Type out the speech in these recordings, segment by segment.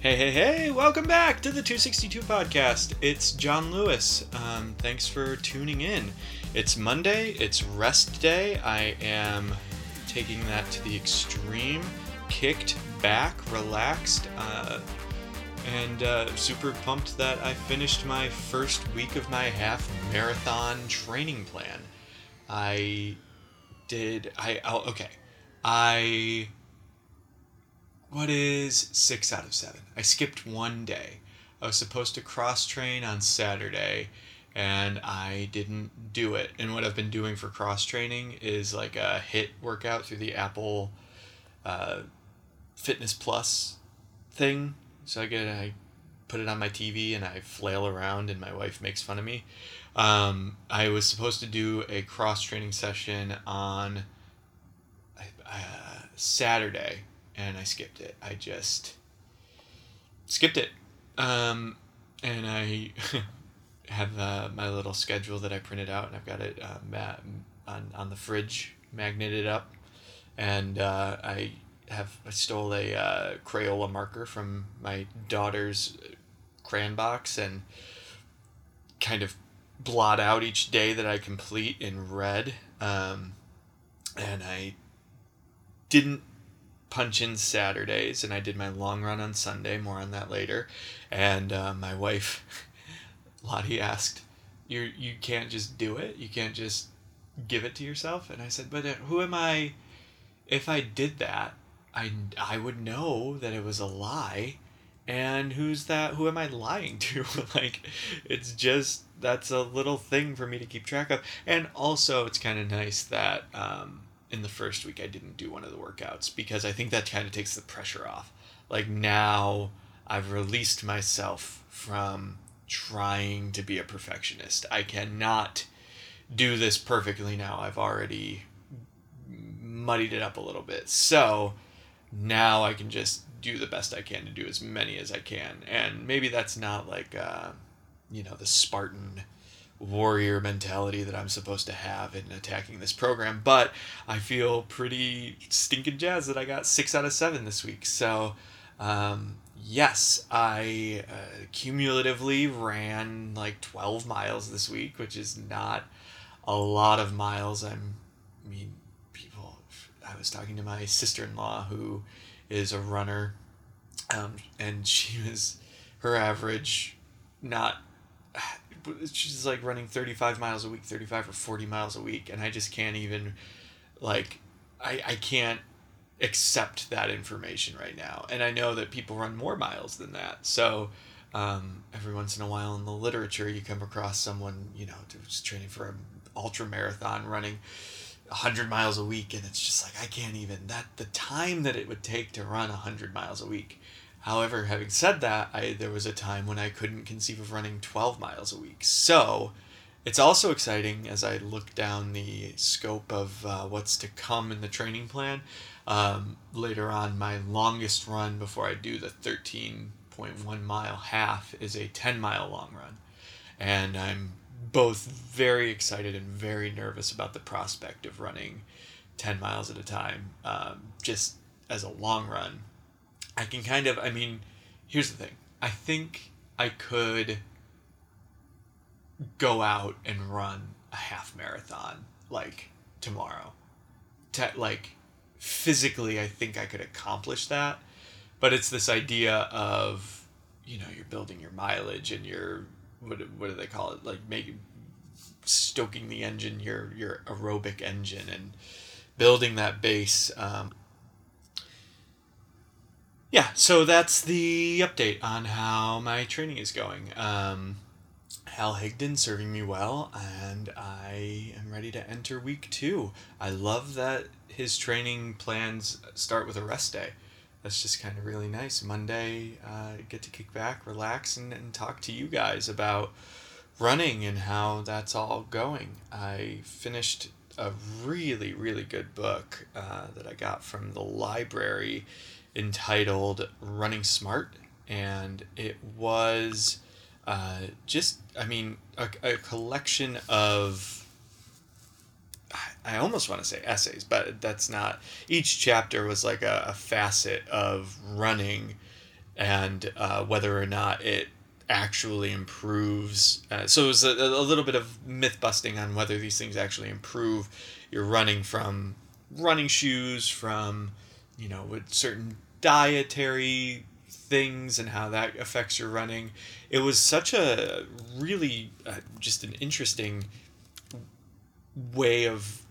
Hey, hey, hey, welcome back to the 262 podcast. It's John Louis. Um, thanks for tuning in. It's Monday, it's rest day. I am taking that to the extreme, kicked back, relaxed, uh, and uh, super pumped that I finished my first week of my half marathon training plan. I did, I, oh, okay. I what is six out of seven? I skipped one day. I was supposed to cross train on Saturday and I didn't do it. And what I've been doing for cross training is like a HIIT workout through the Apple uh, Fitness Plus thing. So I get I put it on my TV and I flail around and my wife makes fun of me. Um, I was supposed to do a cross training session on uh, Saturday and I skipped it. I just skipped it. Um, and I have uh, my little schedule that I printed out, and I've got it uh, ma- on on the fridge, magneted up, and uh, I have I stole a uh, Crayola marker from my daughter's crayon box and kind of blot out each day that I complete in red. Um, and I didn't punch in Saturdays, and I did my long run on Sunday. More on that later. And uh, my wife, Lottie, asked, "You you can't just do it. You can't just give it to yourself." And I said, "But uh, who am I? If I did that, I I would know that it was a lie." And who's that? Who am I lying to? like, it's just that's a little thing for me to keep track of. And also, it's kind of nice that um, in the first week I didn't do one of the workouts because I think that kind of takes the pressure off. Like now I've released myself from trying to be a perfectionist. I cannot do this perfectly now. I've already muddied it up a little bit. So now I can just do the best I can to do as many as I can. And maybe that's not like, uh, you know, the Spartan warrior mentality that I'm supposed to have in attacking this program. But I feel pretty stinking jazzed that I got six out of seven this week. So, um, yes, I uh, cumulatively ran like 12 miles this week, which is not a lot of miles. I'm, I mean, people, I was talking to my sister in law who is a runner, um, and she was, her average, not she's like running 35 miles a week 35 or 40 miles a week and i just can't even like i i can't accept that information right now. And i know that people run more miles than that. So um, every once in a while in the literature you come across someone you know who's training for an ultra marathon running 100 miles a week and it's just like i can't even that the time that it would take to run 100 miles a week However, having said that, I there was a time when I couldn't conceive of running 12 miles a week. So, it's also exciting as I look down the scope of uh, what's to come in the training plan. Um, later on, my longest run before I do the 13.1 mile half is a 10 mile long run. And I'm both very excited and very nervous about the prospect of running 10 miles at a time, um, just as a long run I can kind of, I mean, here's the thing. I think I could go out and run a half marathon like tomorrow. To, like physically, I think I could accomplish that. But it's this idea of, you know, you're building your mileage and you're, what, what do they call it? Like making, stoking the engine, your, your aerobic engine and building that base. Um, yeah, so that's the update on how my training is going. Um, Hal Higdon serving me well, and I am ready to enter week two. I love that his training plans start with a rest day. That's just kind of really nice. Monday, uh, get to kick back, relax, and, and talk to you guys about running and how that's all going. I finished a really, really good book uh, that I got from the library entitled Running Smart, and it was uh, just, I mean, a, a collection of. I almost want to say essays, but that's not. Each chapter was like a, a facet of running and uh, whether or not it actually improves. Uh, so it was a, a little bit of myth busting on whether these things actually improve your running from running shoes, from you know with certain dietary things and how that affects your running. It was such a really uh, just an interesting way of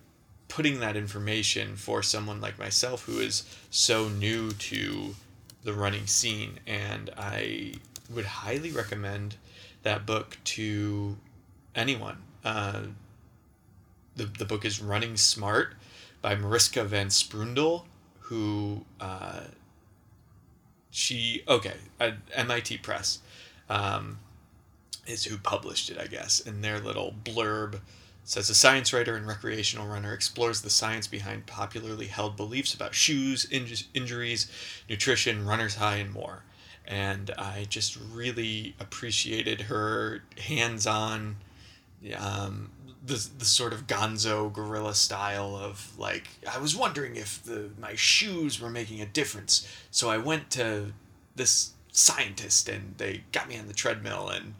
putting that information for someone like myself who is so new to the running scene and I would highly recommend that book to anyone. Uh, the, the book is Running Smart by Mariska van Sproendel, who uh, she okay at MIT Press um, is who published it, I guess. And their little blurb says a science writer and recreational runner explores the science behind popularly held beliefs about shoes, injuries, nutrition, runner's high, and more. And I just really appreciated her hands-on um, the the sort of gonzo guerrilla style of like I was wondering if the my shoes were making a difference. So I went to this scientist and they got me on the treadmill and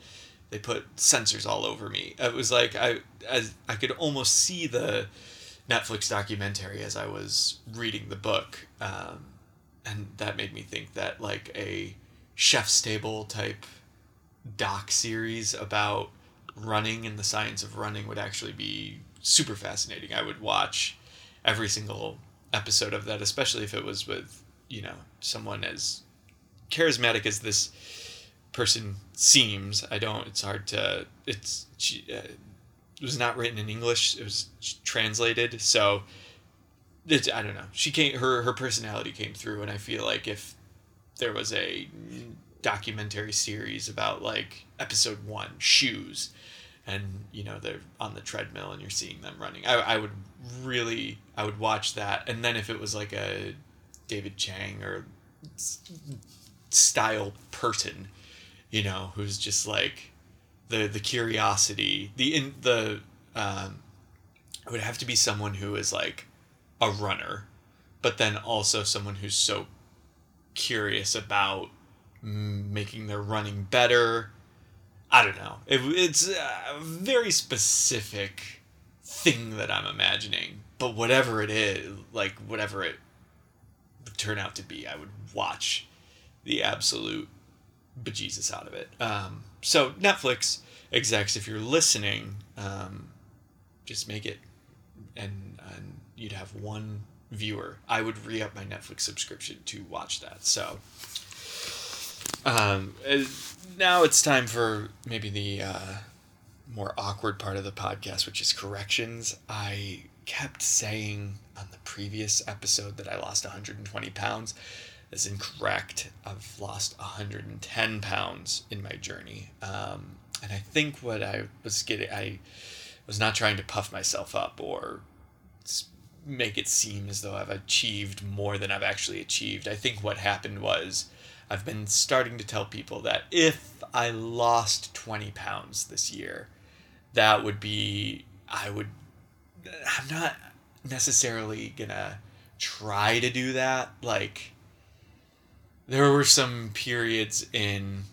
they put sensors all over me. It was like I as I could almost see the Netflix documentary as I was reading the book, um, and that made me think that like a chef's table type doc series about running and the science of running would actually be super fascinating. I would watch every single episode of that, especially if it was with, you know, someone as charismatic as this person seems. I don't, it's hard to, it's, she, uh, it was not written in English, it was translated. So, it's, I don't know. She came, her, her personality came through, and I feel like if there was a documentary series about like episode one shoes. And you know they're on the treadmill and you're seeing them running. I, I would really i would watch that. And then if it was like a david chang or style person you know who's just like the the curiosity the in the um it would have to be someone who is like a runner but then also someone who's so curious about making their running better. I don't know. It, it's a very specific thing that I'm imagining, but whatever it is, like whatever it would turn out to be, I would watch the absolute bejesus out of it. Um, so Netflix execs, if you're listening, um, just make it, and and you'd have one viewer. I would re up my Netflix subscription to watch that. So um, now it's time for maybe the uh, more awkward part of the podcast, which is corrections. I kept saying on the previous episode that I lost 120 pounds. That's incorrect. I've lost 110 pounds in my journey. Um, and I think what I was getting, I was not trying to puff myself up or make it seem as though I've achieved more than I've actually achieved. I think what happened was I've been starting to tell people that if I lost 20 pounds this year, that would be, I would, I'm not necessarily gonna try to do that. Like, there were some periods in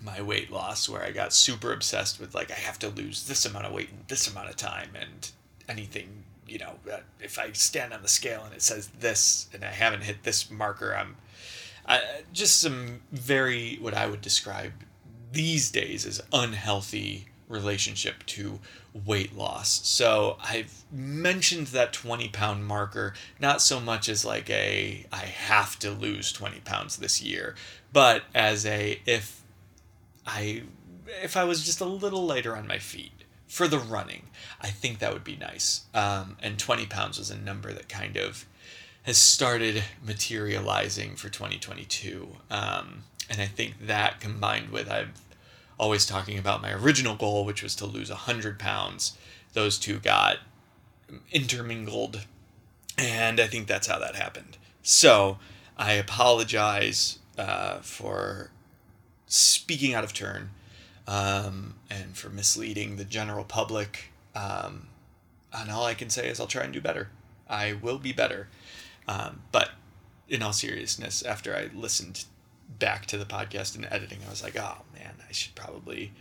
my weight loss where I got super obsessed with, like, I have to lose this amount of weight in this amount of time, and anything, you know, uh, if I stand on the scale and it says this and I haven't hit this marker, I'm just some very what I would describe these days as unhealthy relationship to weight loss. So I've mentioned that 20 pound marker, not so much as like a I have to lose 20 pounds this year, but as a if I if I was just a little lighter on my feet for the running, I think that would be nice. Um, and 20 pounds was a number that kind of has started materializing for 2022. Um, and I think that combined with I've always talking about my original goal, which was to lose 100 pounds, those two got intermingled. And I think that's how that happened. So I apologize uh, for speaking out of turn um, and for misleading the general public. Um, and all I can say is I'll try and do better. I will be better. Um, but in all seriousness, after I listened back to the podcast and editing, I was like, oh man, I should probably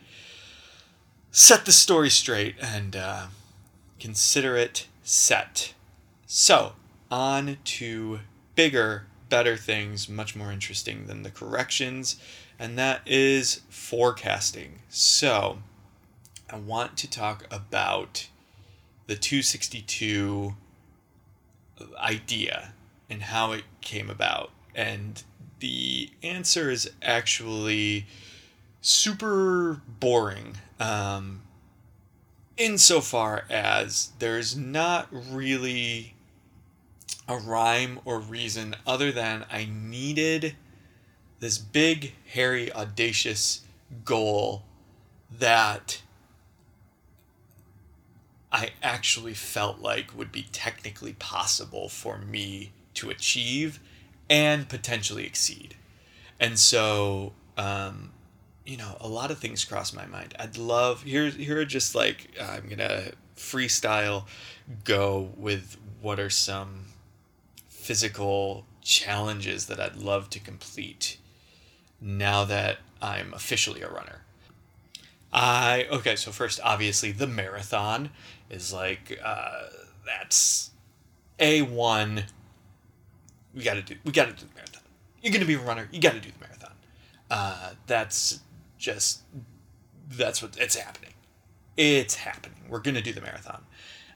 set the story straight and uh, consider it set. So, on to bigger, better things, much more interesting than the corrections, and that is forecasting. So, I want to talk about the 262 idea and how it came about. And the answer is actually super boring um, insofar as there's not really a rhyme or reason other than I needed this big, hairy, audacious goal that I actually felt like would be technically possible for me to achieve and potentially exceed. And so, um, you know, a lot of things cross my mind. I'd love here. Here are just like I'm gonna freestyle go with what are some physical challenges that I'd love to complete now that I'm officially a runner. I okay, so first obviously the marathon is like uh, that's a one. We got to do. We got to do the marathon. You're gonna be a runner. You got to do the marathon. Uh, that's just that's what it's happening. It's happening. We're gonna do the marathon,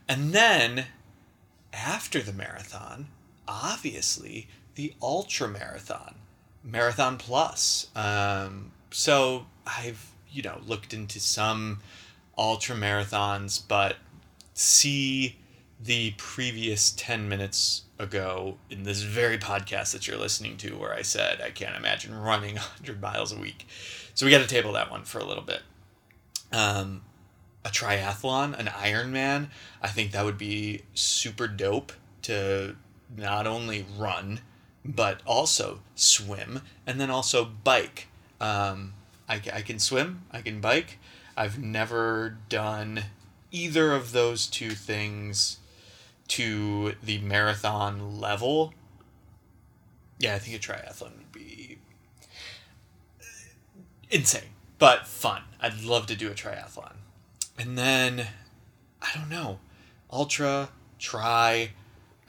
and then after the marathon, obviously the ultra marathon, marathon plus. Um, so I've you know looked into some ultra marathons, but see the previous 10 minutes ago in this very podcast that you're listening to where I said I can't imagine running 100 miles a week. So we got to table that one for a little bit. Um, a triathlon, an Ironman, I think that would be super dope to not only run, but also swim and then also bike. Um, I, I can swim, I can bike. I've never done either of those two things to the marathon level, yeah, I think a triathlon would be insane, but fun. I'd love to do a triathlon. And then, I don't know, ultra, try.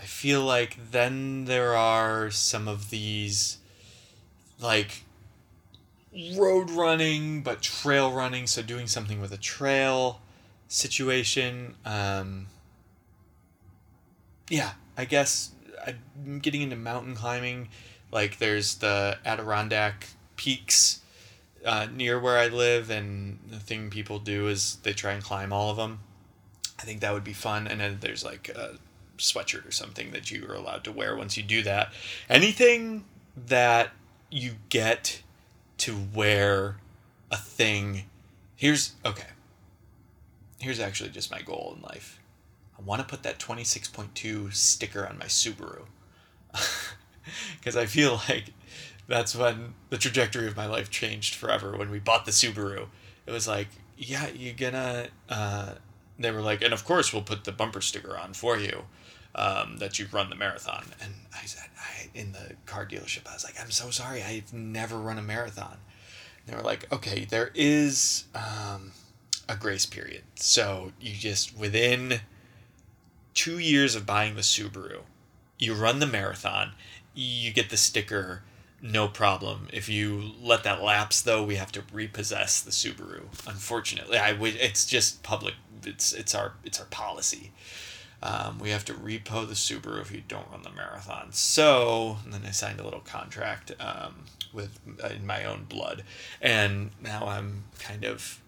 I feel like then there are some of these, like, road running, but trail running, so doing something with a trail situation. Um, yeah, I guess I'm getting into mountain climbing. Like there's the Adirondack peaks uh, near where I live, and the thing people do is they try and climb all of them. I think that would be fun. And then there's like a sweatshirt or something that you are allowed to wear once you do that. Anything that you get to wear a thing. Here's okay here's actually just my goal in life. I want to put that 26.2 sticker on my Subaru. Because I feel like that's when the trajectory of my life changed forever when we bought the Subaru. It was like, yeah, you're gonna. Uh, they were like, and of course we'll put the bumper sticker on for you um, that you've run the marathon. And I said, I in the car dealership, I was like, I'm so sorry, I've never run a marathon. And they were like, okay, there is. Um, a grace period. So you just within two years of buying the Subaru, you run the marathon, you get the sticker, no problem. If you let that lapse, though, we have to repossess the Subaru. Unfortunately, I would. It's just public. It's it's our it's our policy. Um, we have to repo the Subaru if you don't run the marathon. So then I signed a little contract um, with in my own blood, and now I'm kind of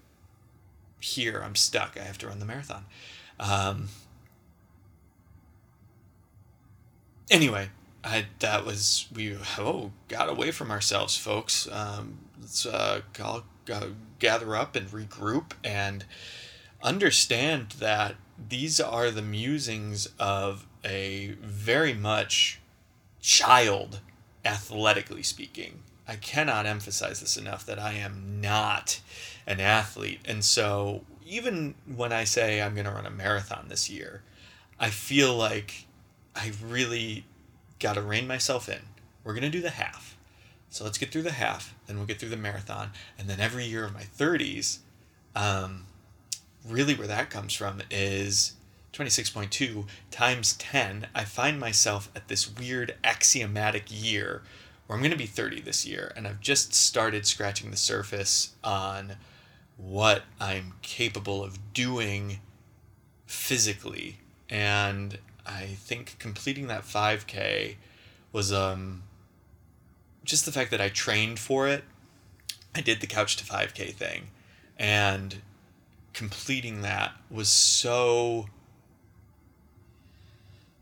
here. I'm stuck. I have to run the marathon. Um, anyway, I that was we oh got away from ourselves, folks. Um, let's uh, all, uh, gather up and regroup and understand that these are the musings of a very much child, athletically speaking. I cannot emphasize this enough that I am not an athlete. And so even when I say I'm going to run a marathon this year, I feel like I really got to rein myself in. We're going to do the half. So let's get through the half, then we'll get through the marathon, and then every year of my 30s, um, really where that comes from is 26.2 times 10. I find myself at this weird axiomatic year where I'm going to be 30 this year, and I've just started scratching the surface on what I'm capable of doing physically. And I think completing that 5K was um, just the fact that I trained for it. I did the couch to 5K thing, and completing that was so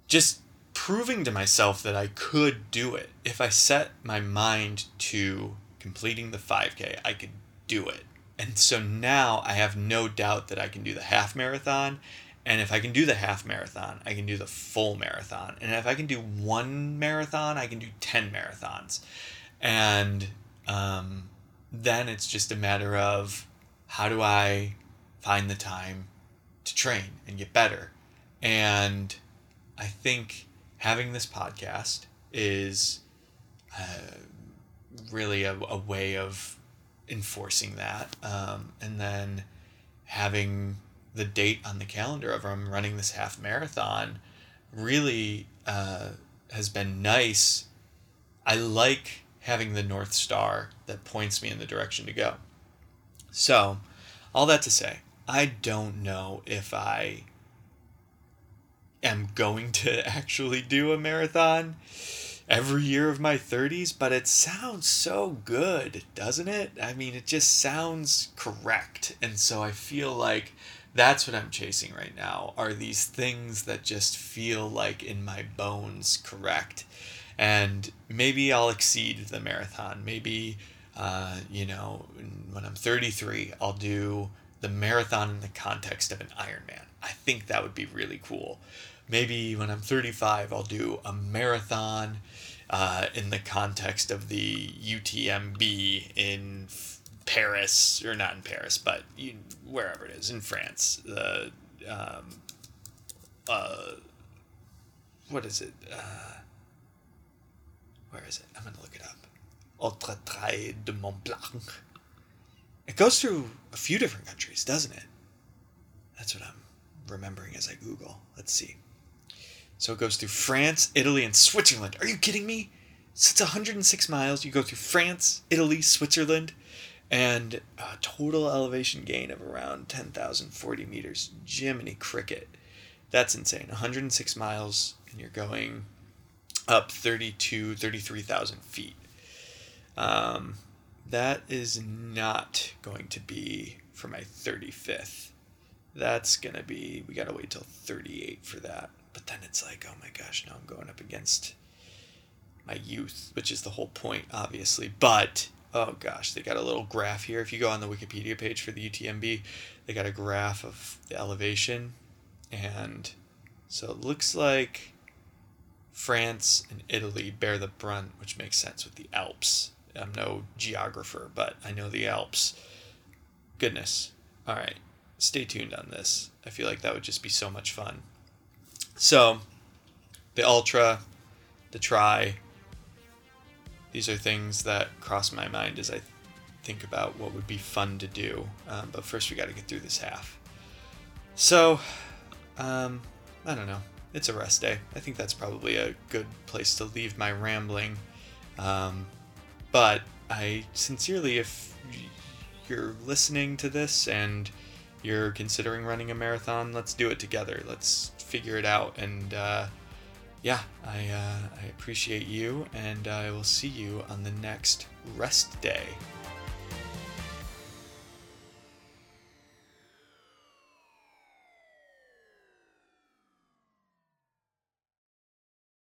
just proving to myself that I could do it. If I set my mind to completing the 5K, I could do it. And so now I have no doubt that I can do the half marathon. And if I can do the half marathon, I can do the full marathon. And if I can do one marathon, I can do 10 marathons. And um, then it's just a matter of how do I find the time to train and get better. And I think having this podcast is uh, really a, a, way of enforcing that. Um, and then having the date on the calendar of I'm running this half marathon really uh, has been nice. I like having the North Star that points me in the direction to go. So, all that to say, I don't know if I am going to actually do a marathon every year of my 30s, but it sounds so good, doesn't it? I mean, it just sounds correct. And so I feel like that's what I'm chasing right now are these things that just feel like in my bones correct. And maybe I'll exceed the marathon. Maybe, uh, you know, when I'm 33, I'll do the marathon in the context of an Ironman. I think that would be really cool maybe when I'm 35, I'll do a marathon uh, in the context of the UTMB in Paris, or not in Paris, but you, wherever it is in France. The um, uh, what is it? Uh, where is it? I'm gonna look it up. Ultra Trail de Mont Blanc. It goes through a few different countries, doesn't it? That's what I'm remembering as I Google. Let's see. So it goes through France, Italy, and Switzerland. Are you kidding me? So it's 106 miles. You go through France, Italy, Switzerland, and a total elevation gain of around 10,040 meters. Jiminy Cricket. That's insane. 106 miles, and you're going up 32, 33,000 feet. Um, that is not going to be for my 35th. That's going to be, we got to wait till 38 for that. But then it's like, oh my gosh, now I'm going up against my youth, which is the whole point, obviously. But oh gosh, they got a little graph here. If you go on the Wikipedia page for the UTMB, they got a graph of the elevation, and so it looks like France and Italy bear the brunt, which makes sense with the Alps. I'm no geographer, but I know the Alps. Goodness. All right, stay tuned on this. I feel like that would just be so much fun. So, the Ultra, the Tri, these are things that cross my mind as I think about what would be fun to do. Um, but first, we got to get through this half. So, um, I don't know. It's a rest day. I think that's probably a good place to leave my rambling. Um, but I sincerely, if you're listening to this and you're considering running a marathon, let's do it together. Let's figure it out. And uh, yeah, I, uh, I appreciate you, and I will see you on the next rest day.